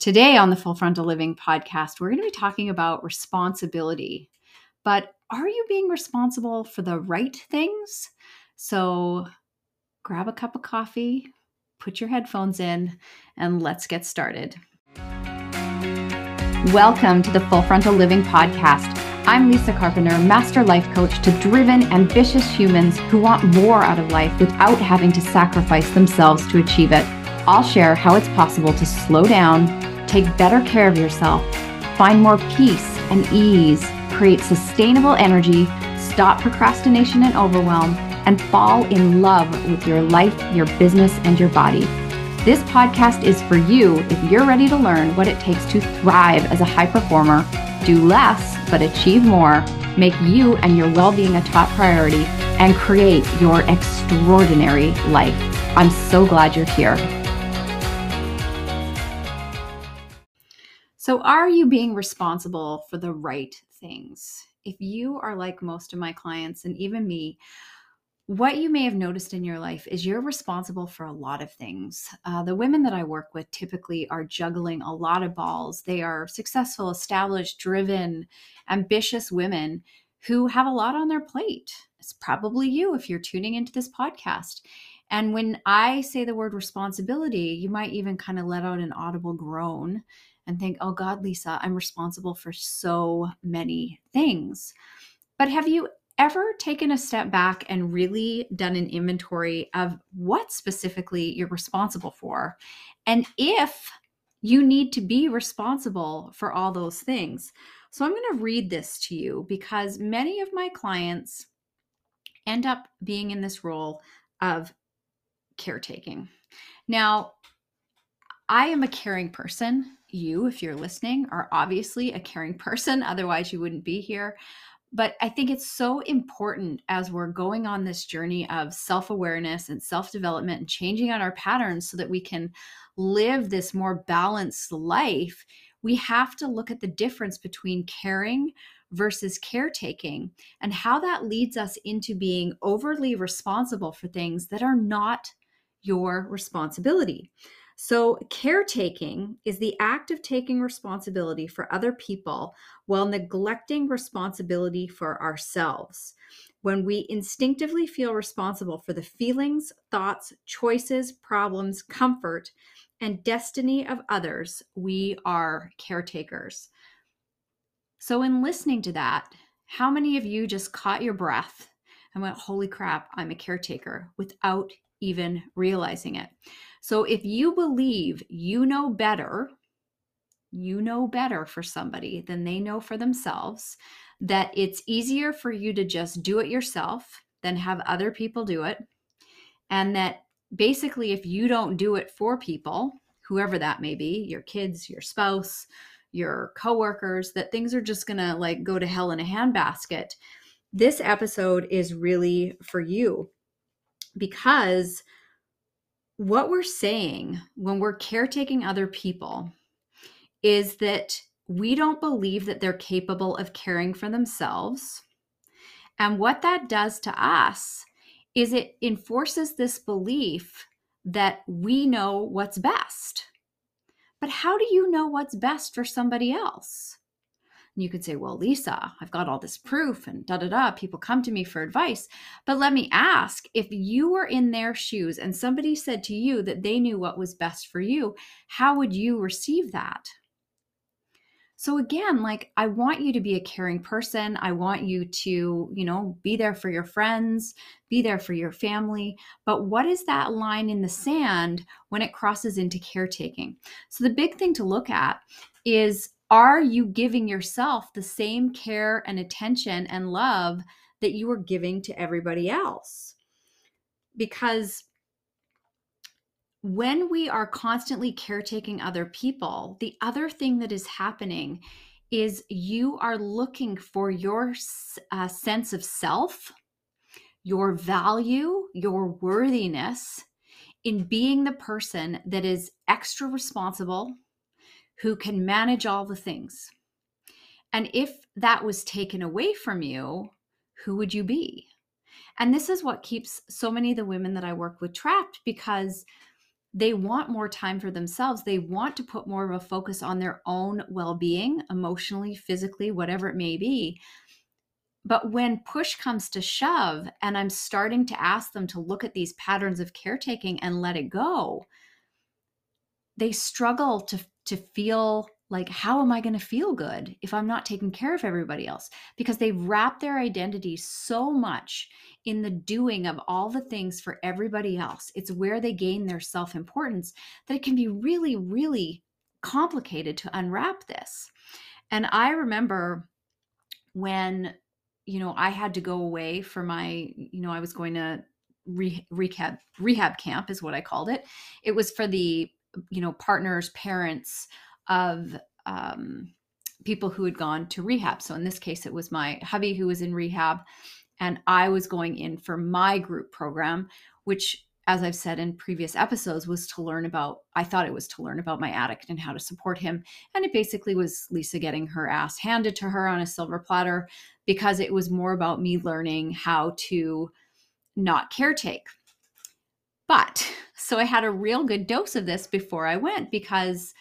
Today on the Full Frontal Living podcast, we're going to be talking about responsibility. But are you being responsible for the right things? So grab a cup of coffee, put your headphones in, and let's get started. Welcome to the Full Frontal Living podcast. I'm Lisa Carpenter, master life coach to driven, ambitious humans who want more out of life without having to sacrifice themselves to achieve it. I'll share how it's possible to slow down take better care of yourself, find more peace and ease, create sustainable energy, stop procrastination and overwhelm, and fall in love with your life, your business, and your body. This podcast is for you if you're ready to learn what it takes to thrive as a high performer, do less but achieve more, make you and your well being a top priority, and create your extraordinary life. I'm so glad you're here. So, are you being responsible for the right things? If you are like most of my clients and even me, what you may have noticed in your life is you're responsible for a lot of things. Uh, the women that I work with typically are juggling a lot of balls. They are successful, established, driven, ambitious women who have a lot on their plate. It's probably you if you're tuning into this podcast. And when I say the word responsibility, you might even kind of let out an audible groan and think, oh God, Lisa, I'm responsible for so many things. But have you ever taken a step back and really done an inventory of what specifically you're responsible for? And if you need to be responsible for all those things. So I'm going to read this to you because many of my clients end up being in this role of caretaking. Now, I am a caring person you, if you're listening, are obviously a caring person. Otherwise, you wouldn't be here. But I think it's so important as we're going on this journey of self awareness and self development and changing out our patterns so that we can live this more balanced life. We have to look at the difference between caring versus caretaking and how that leads us into being overly responsible for things that are not your responsibility. So, caretaking is the act of taking responsibility for other people while neglecting responsibility for ourselves. When we instinctively feel responsible for the feelings, thoughts, choices, problems, comfort, and destiny of others, we are caretakers. So, in listening to that, how many of you just caught your breath and went, Holy crap, I'm a caretaker without even realizing it? So if you believe you know better, you know better for somebody than they know for themselves, that it's easier for you to just do it yourself than have other people do it, and that basically if you don't do it for people, whoever that may be, your kids, your spouse, your coworkers, that things are just to like go to hell in a handbasket. This episode is really for you because what we're saying when we're caretaking other people is that we don't believe that they're capable of caring for themselves. And what that does to us is it enforces this belief that we know what's best. But how do you know what's best for somebody else? And you could say, well, Lisa, I've got all this proof and da da da. People come to me for advice. But let me ask if you were in their shoes and somebody said to you that they knew what was best for you, how would you receive that? So again, like I want you to be a caring person. I want you to, you know, be there for your friends, be there for your family. But what is that line in the sand when it crosses into caretaking? So the big thing to look at is are you giving yourself the same care and attention and love that you are giving to everybody else? Because when we are constantly caretaking other people, the other thing that is happening is you are looking for your uh, sense of self, your value, your worthiness in being the person that is extra responsible, who can manage all the things. And if that was taken away from you, who would you be? And this is what keeps so many of the women that I work with trapped because they want more time for themselves. They want to put more of a focus on their own well being, emotionally, physically, whatever it may be. But when push comes to shove, and I'm starting to ask them to look at these patterns of caretaking and let it go, they struggle to, to feel like, how am I going to feel good if I'm not taking care of everybody else? Because they wrap their identity so much in the doing of all the things for everybody else. It's where they gain their self importance that it can be really, really complicated to unwrap this. And I remember when, you know, I had to go away for my, you know, I was going to re- rehab rehab camp is what I called it. It was for the, you know, partners, parents of um, people who had gone to rehab. So in this case, it was my hubby who was in rehab and I was going in for my group program, which, as I've said in previous episodes, was to learn about, I thought it was to learn about my addict and how to support him. And it basically was Lisa getting her ass handed to her on a silver platter because it was more about me learning how to not caretake. But so I had a real good dose of this before I went because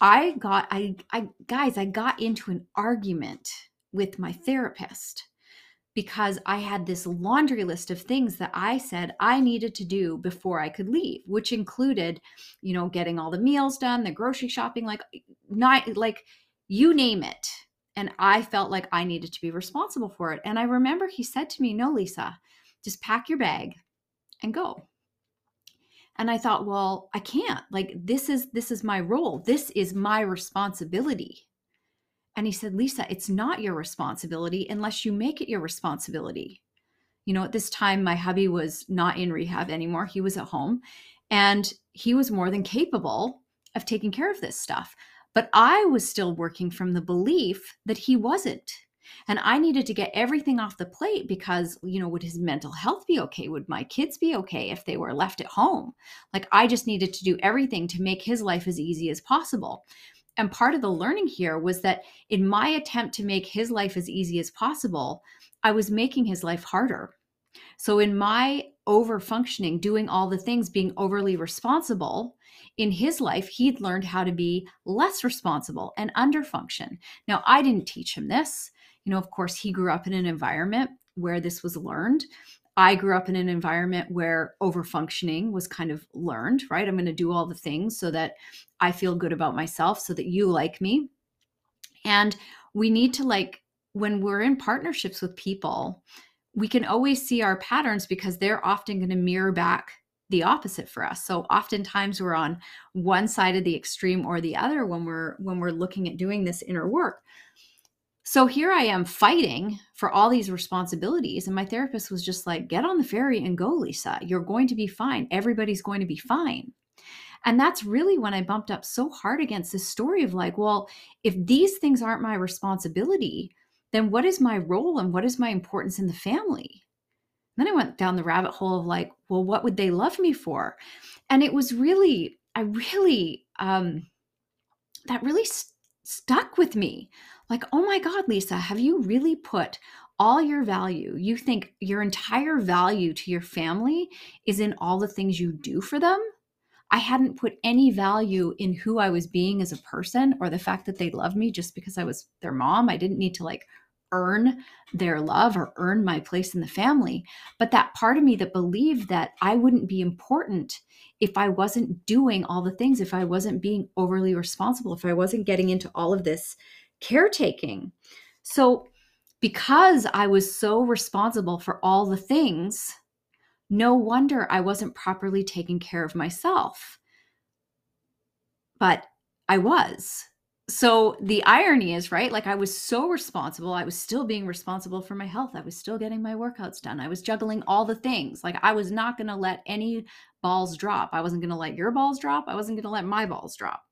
I got I I guys I got into an argument with my therapist because I had this laundry list of things that I said I needed to do before I could leave, which included, you know, getting all the meals done, the grocery shopping, like not like you name it. And I felt like I needed to be responsible for it. And I remember he said to me, "No, Lisa, just pack your bag and go." And I thought, "Well, I can't. Like this is this is my role. This is my responsibility." And he said, Lisa, it's not your responsibility unless you make it your responsibility. You know, at this time, my hubby was not in rehab anymore. He was at home and he was more than capable of taking care of this stuff. But I was still working from the belief that he wasn't. And I needed to get everything off the plate because, you know, would his mental health be okay? Would my kids be okay if they were left at home? Like, I just needed to do everything to make his life as easy as possible and part of the learning here was that in my attempt to make his life as easy as possible, I was making his life harder. So, in my over functioning, doing all the things, being overly responsible, in his life, he'd learned how to be less responsible and under function. Now, I didn't teach him this. You know, of course, he grew up in an environment where this was learned. I grew up in an environment where overfunctioning was kind of learned, right? I'm going to do all the things so that I feel good about myself, so that you like me. And we need to, like, when we're in partnerships with people, we can always see our patterns because they're often going to mirror back the opposite for us. So oftentimes we're on one side of the extreme or the other when we're when we're looking at doing this inner work. So here I am fighting for all these responsibilities. And my therapist was just like, get on the ferry and go, Lisa. You're going to be fine. Everybody's going to be fine. And that's really when I bumped up so hard against this story of like, well, if these things aren't my responsibility, then what is my role and what is my importance in the family? then I went down the rabbit hole of like, well, what would they love me for? And it was really, I really, um, that really st- stuck with me like, oh my God, Lisa, have you really put all your value? You think your entire value to your family is in all the things you do for them? I hadn't put any value in who I was being as a person or the fact that they love me just because I was their mom. I didn't need to like earn their love or earn my place in the family. But that part of me that believed that I wouldn't be important if I wasn't doing all the things, if I wasn't being overly responsible, if I wasn't getting into all of this caretaking. So, because I was so responsible for all the things, no wonder I wasn't properly taking care of myself. But I was. So the irony is, right? Like I was so responsible. I was still being responsible for my health. I was still getting my workouts done. I was juggling all the things. Like I was not going to let any balls drop. I wasn't going to let your balls drop. I wasn't going to let my balls drop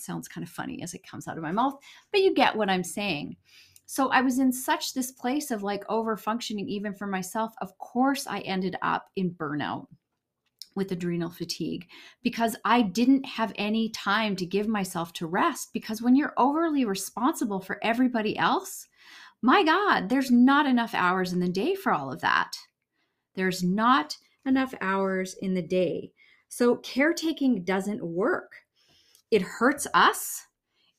sounds kind of funny as it comes out of my mouth, but you get what I'm saying. So I was in such this place of like over functioning even for myself. Of course, I ended up in burnout with adrenal fatigue because I didn't have any time to give myself to rest. Because when you're overly responsible for everybody else, my God, there's not enough hours in the day for all of that. There's not enough hours in the day. So, caretaking doesn't work. It hurts us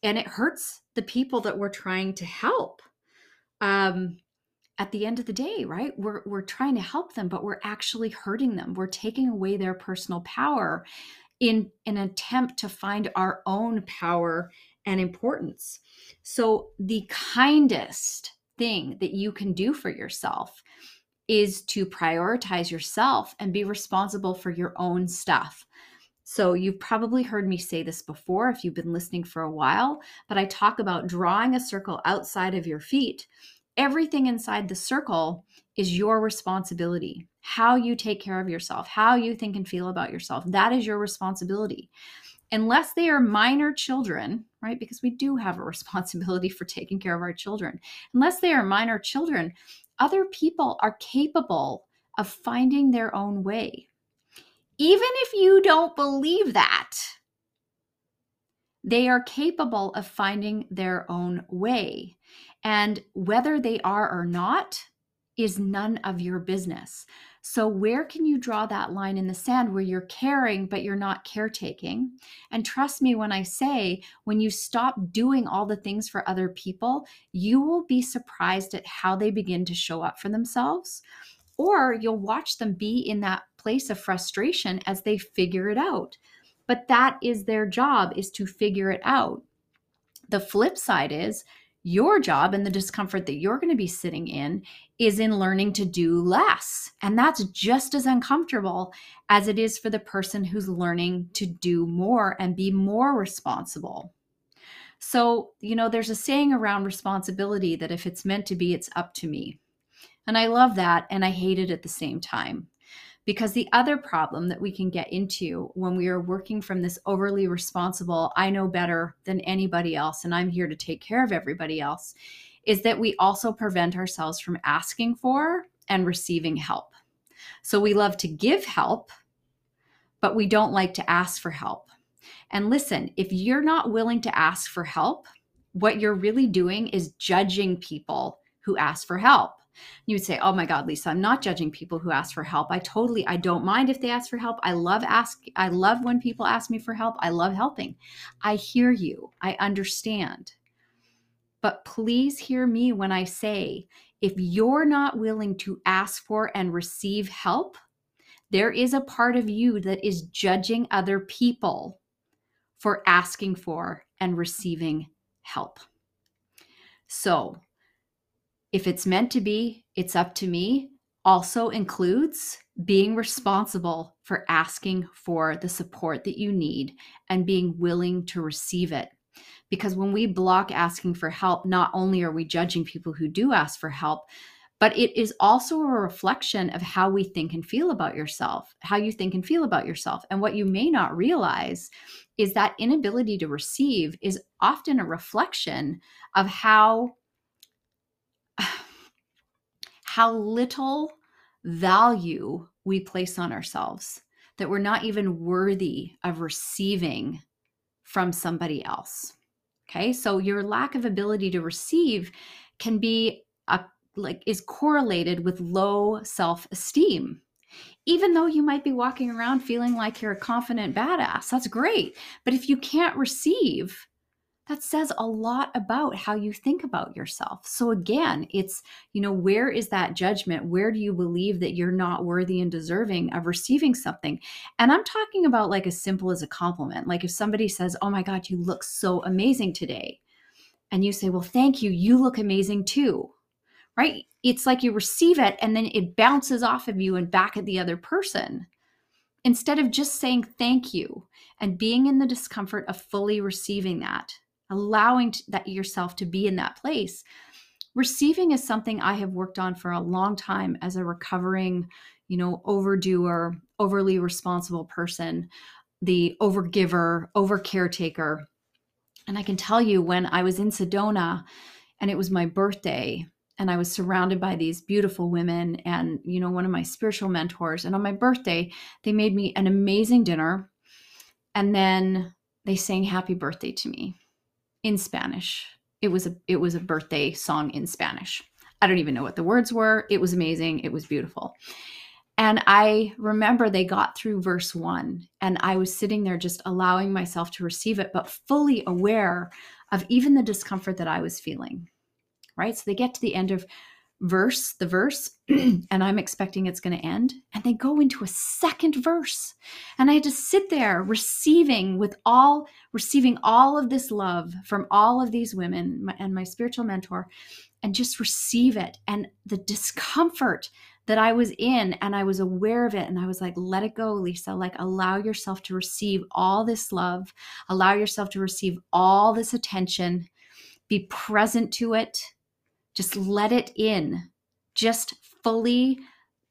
and it hurts the people that we're trying to help. Um, at the end of the day, right? We're, we're trying to help them, but we're actually hurting them. We're taking away their personal power in an attempt to find our own power and importance. So, the kindest thing that you can do for yourself is to prioritize yourself and be responsible for your own stuff. So, you've probably heard me say this before if you've been listening for a while, but I talk about drawing a circle outside of your feet. Everything inside the circle is your responsibility. How you take care of yourself, how you think and feel about yourself, that is your responsibility. Unless they are minor children, right? Because we do have a responsibility for taking care of our children. Unless they are minor children, other people are capable of finding their own way. Even if you don't believe that, they are capable of finding their own way. And whether they are or not is none of your business. So, where can you draw that line in the sand where you're caring, but you're not caretaking? And trust me when I say, when you stop doing all the things for other people, you will be surprised at how they begin to show up for themselves. Or you'll watch them be in that place of frustration as they figure it out. But that is their job, is to figure it out. The flip side is, your job and the discomfort that you're going to be sitting in is in learning to do less. And that's just as uncomfortable as it is for the person who's learning to do more and be more responsible. So, you know, there's a saying around responsibility that if it's meant to be, it's up to me. And I love that and I hate it at the same time. Because the other problem that we can get into when we are working from this overly responsible, I know better than anybody else, and I'm here to take care of everybody else, is that we also prevent ourselves from asking for and receiving help. So we love to give help, but we don't like to ask for help. And listen, if you're not willing to ask for help, what you're really doing is judging people who ask for help you would say oh my god lisa i'm not judging people who ask for help. I totally i don't mind if they ask for help. I love ask i love when people ask me for help. I love helping. I hear you. I understand. But please hear me when i say if you're not willing to ask for and receive help there is a part of you that is judging other people for asking for and receiving help. So if it's meant to be, it's up to me, also includes being responsible for asking for the support that you need and being willing to receive it. Because when we block asking for help, not only are we judging people who do ask for help, but it is also a reflection of how we think and feel about yourself, how you think and feel about yourself. And what you may not realize is that inability to receive is often a reflection of how how little value we place on ourselves, that we're not even worthy of receiving from somebody else. Okay, so your lack of ability to receive can be a, like is correlated with low self-esteem. Even though you might be walking around feeling like you're a confident badass, that's great. But if you can't receive, that says a lot about how you think about yourself. So again, it's, you know, where is that judgment? Where do you believe that you're not worthy and deserving of receiving something? And I'm talking about like as simple as a compliment. Like if somebody says, "Oh my god, you look so amazing today." And you say, "Well, thank you. You look amazing too." Right? It's like you receive it and then it bounces off of you and back at the other person instead of just saying thank you and being in the discomfort of fully receiving that allowing that yourself to be in that place. Receiving is something i have worked on for a long time as a recovering you know overdoer overly responsible person the overgiver over caretaker and i can tell you when i was in sedona and it was my birthday and i was surrounded by these beautiful women and you know one of my spiritual mentors and on my birthday they made me an amazing dinner and then they sang happy birthday to me in Spanish. It was a it was a birthday song in Spanish. I don't even know what the words were. It was amazing. It was beautiful. And I remember they got through verse one, and I was sitting there just allowing myself to receive it, but fully aware of even the discomfort that I was feeling. Right. So they get to the end of verse, the verse, and I'm expecting it's going to end. And they go into a second verse. And I had to sit there receiving with all, receiving all of this love from all of these women and my spiritual mentor, and just receive it. And the discomfort that I was in, and I was aware of it. And I was like, let it go, Lisa. Like, allow yourself to receive all this love, allow yourself to receive all this attention, be present to it just let it in. Just fully,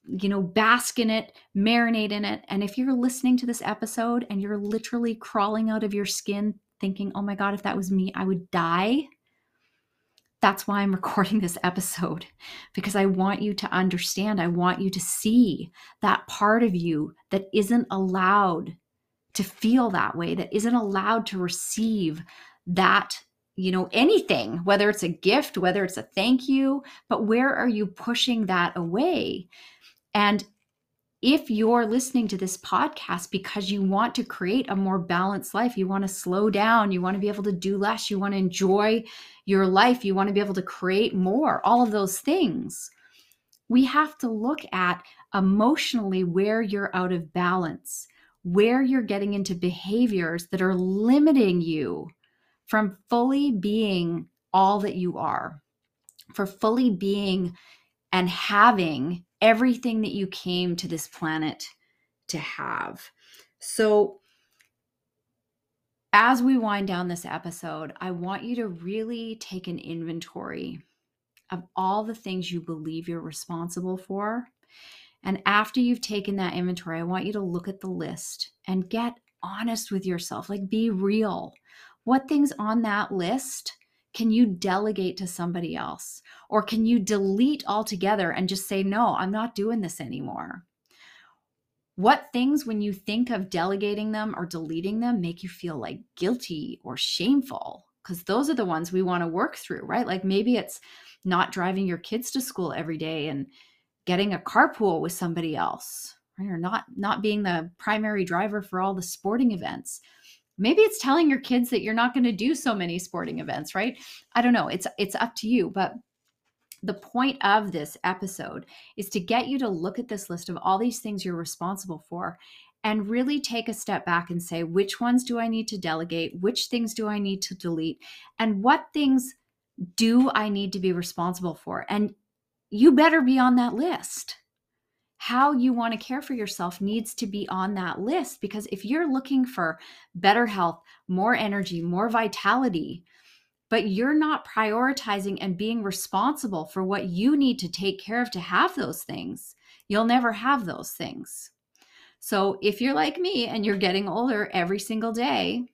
you know, bask in it, marinate in it. And if you're listening to this episode and you're literally crawling out of your skin thinking, oh my God, if that was me, I would die. That's why I'm recording this episode because I want you to understand. I want you to see that part of you that isn't allowed to feel that way, that isn't allowed to receive that you know anything whether it's a gift whether it's a thank you but where are you pushing that away? And if you're listening to this podcast because you want to create a more balanced life, you want to slow down, you want to be able to do less, you want to enjoy your life, you want to be able to create more, all of those things, we have to look at emotionally where you're out of balance, where you're getting into behaviors that are limiting you from fully being all that you are, for fully being and having everything that you came to this planet to have. So, as we wind down this episode, I want you to really take an inventory of all the things you believe you're responsible for. And after you've taken that inventory, I want you to look at the list and get honest with yourself. Like, be real. What things on that list can you delegate to somebody else? Or can you delete altogether and just say, no, I'm not doing this anymore? What things, when you think of delegating them or deleting them, make you feel like guilty or shameful? Because those are the ones we want to work through, right? Like maybe it's not driving your kids to school every day and getting a carpool with somebody else, right? Or not not being the primary driver for all the sporting events maybe it's telling your kids that you're not going to do so many sporting events right? I don't know it's it's up to you but the point of this episode is to get you to look at this list of all these things you're responsible for and really take a step back and say which ones do i need to delegate? Which things do i need to delete? And what things do i need to be responsible for? And you better be on that list how you want to care for yourself needs to be on that list because if you're looking for better health, more energy, more vitality, but you're not prioritizing and being responsible for what you need to take care of to have those things, you'll never have those things. So if you're like me and you're getting older every single day,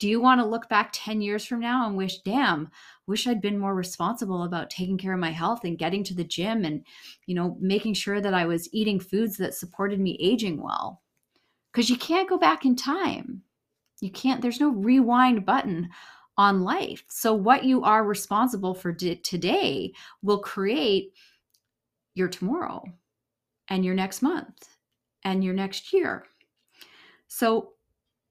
do you want to look back 10 years from now and wish, damn, wish I'd been more responsible about taking care of my health and getting to the gym and, you know, making sure that I was eating foods that supported me aging well. Because you can't go back in time. You can't, there's no rewind button on life. So, what you are responsible for today will create your tomorrow and your next month and your next year. So,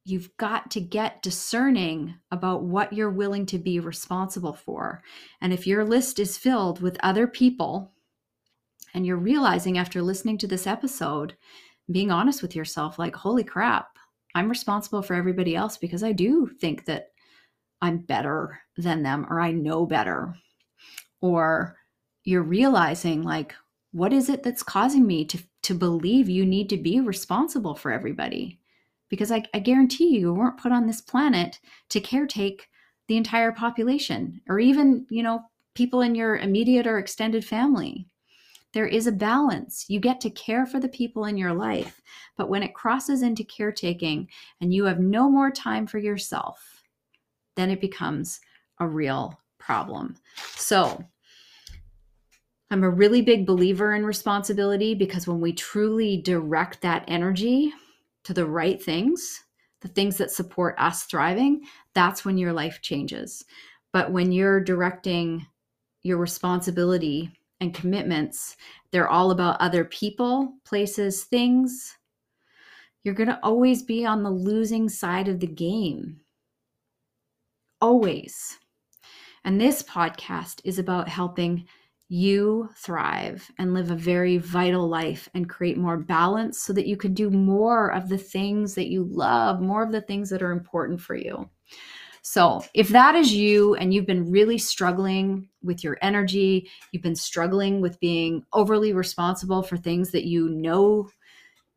you've got to get discerning about what you're willing to be responsible for. And if your list is filled with other people, and you're realizing after listening to this episode, being honest with yourself, like, holy crap, I'm responsible for everybody else because I do think that I'm better than them or I know better. Or you're realizing, like, what is it that's causing me to, to believe you need to be responsible for everybody? Because I, I guarantee you, you weren't put on this planet to caretake the entire population or even, you know, people in your immediate or extended family. There is a balance. You get to care for the people in your life. But when it crosses into caretaking and you have no more time for yourself, then it becomes a real problem. So, I'm a really big believer in responsibility because when we truly direct that energy to the right things, the things that support us thriving, that's when your life changes. But when you're directing your responsibility and commitments, they're all about other people, places, things, you're going to always be on the losing side of the game. Always. And this podcast is about helping you thrive and live a very vital life and create more balance so that you can do more of the things that you love, more of the things that are important for you. So, if that is you and you've been really struggling with your energy, you've been struggling with being overly responsible for things that you know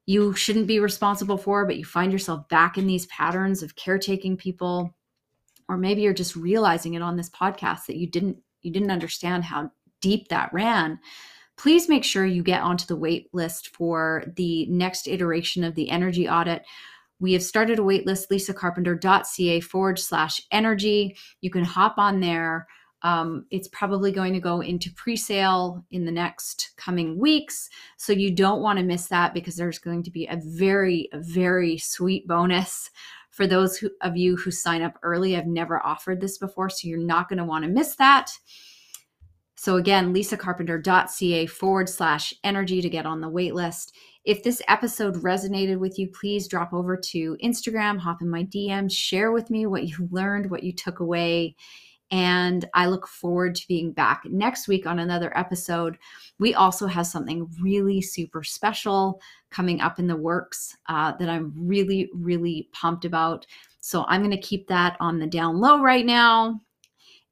you shouldn't be responsible for, but you find yourself back in these patterns of caretaking people, or maybe you're just realizing it on this podcast that you didn't you didn't understand how deep that ran please make sure you get onto the wait list for the next iteration of the energy audit we have started a waitlist, lisacarpenter.ca forward slash energy. You can hop on there. Um, it's probably going to go into pre sale in the next coming weeks. So you don't want to miss that because there's going to be a very, very sweet bonus for those who, of you who sign up early. I've never offered this before, so you're not going to want to miss that. So again, lisacarpenter.ca forward slash energy to get on the wait list. If this episode resonated with you, please drop over to Instagram, hop in my DMs, share with me what you learned, what you took away. And I look forward to being back next week on another episode. We also have something really super special coming up in the works uh, that I'm really, really pumped about. So I'm going to keep that on the down low right now.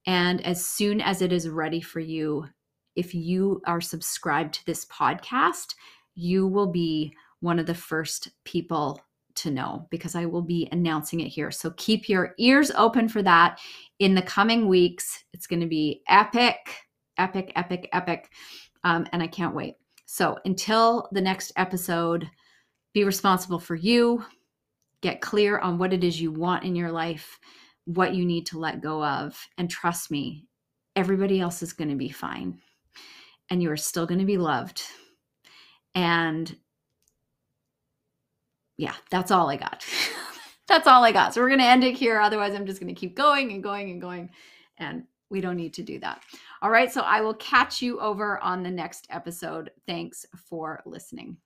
And as soon as it is ready for you, if you are subscribed to this podcast, you will be one of the first people to know because I will be announcing it here. So keep your ears open for that in the coming weeks. It's going to be epic, epic, epic, epic. Um, and I can't wait. So until the next episode, be responsible for you, get clear on what it is you want in your life what you need to let go of. And trust me, everybody else is going to be fine. And you are still going to be loved. And yeah, that's all I got. that's all I got. So we're going to end it here. Otherwise, I'm just going to keep going and going and going. And we don't need to do that. All right. So I will catch you over on the next episode. Thanks for listening.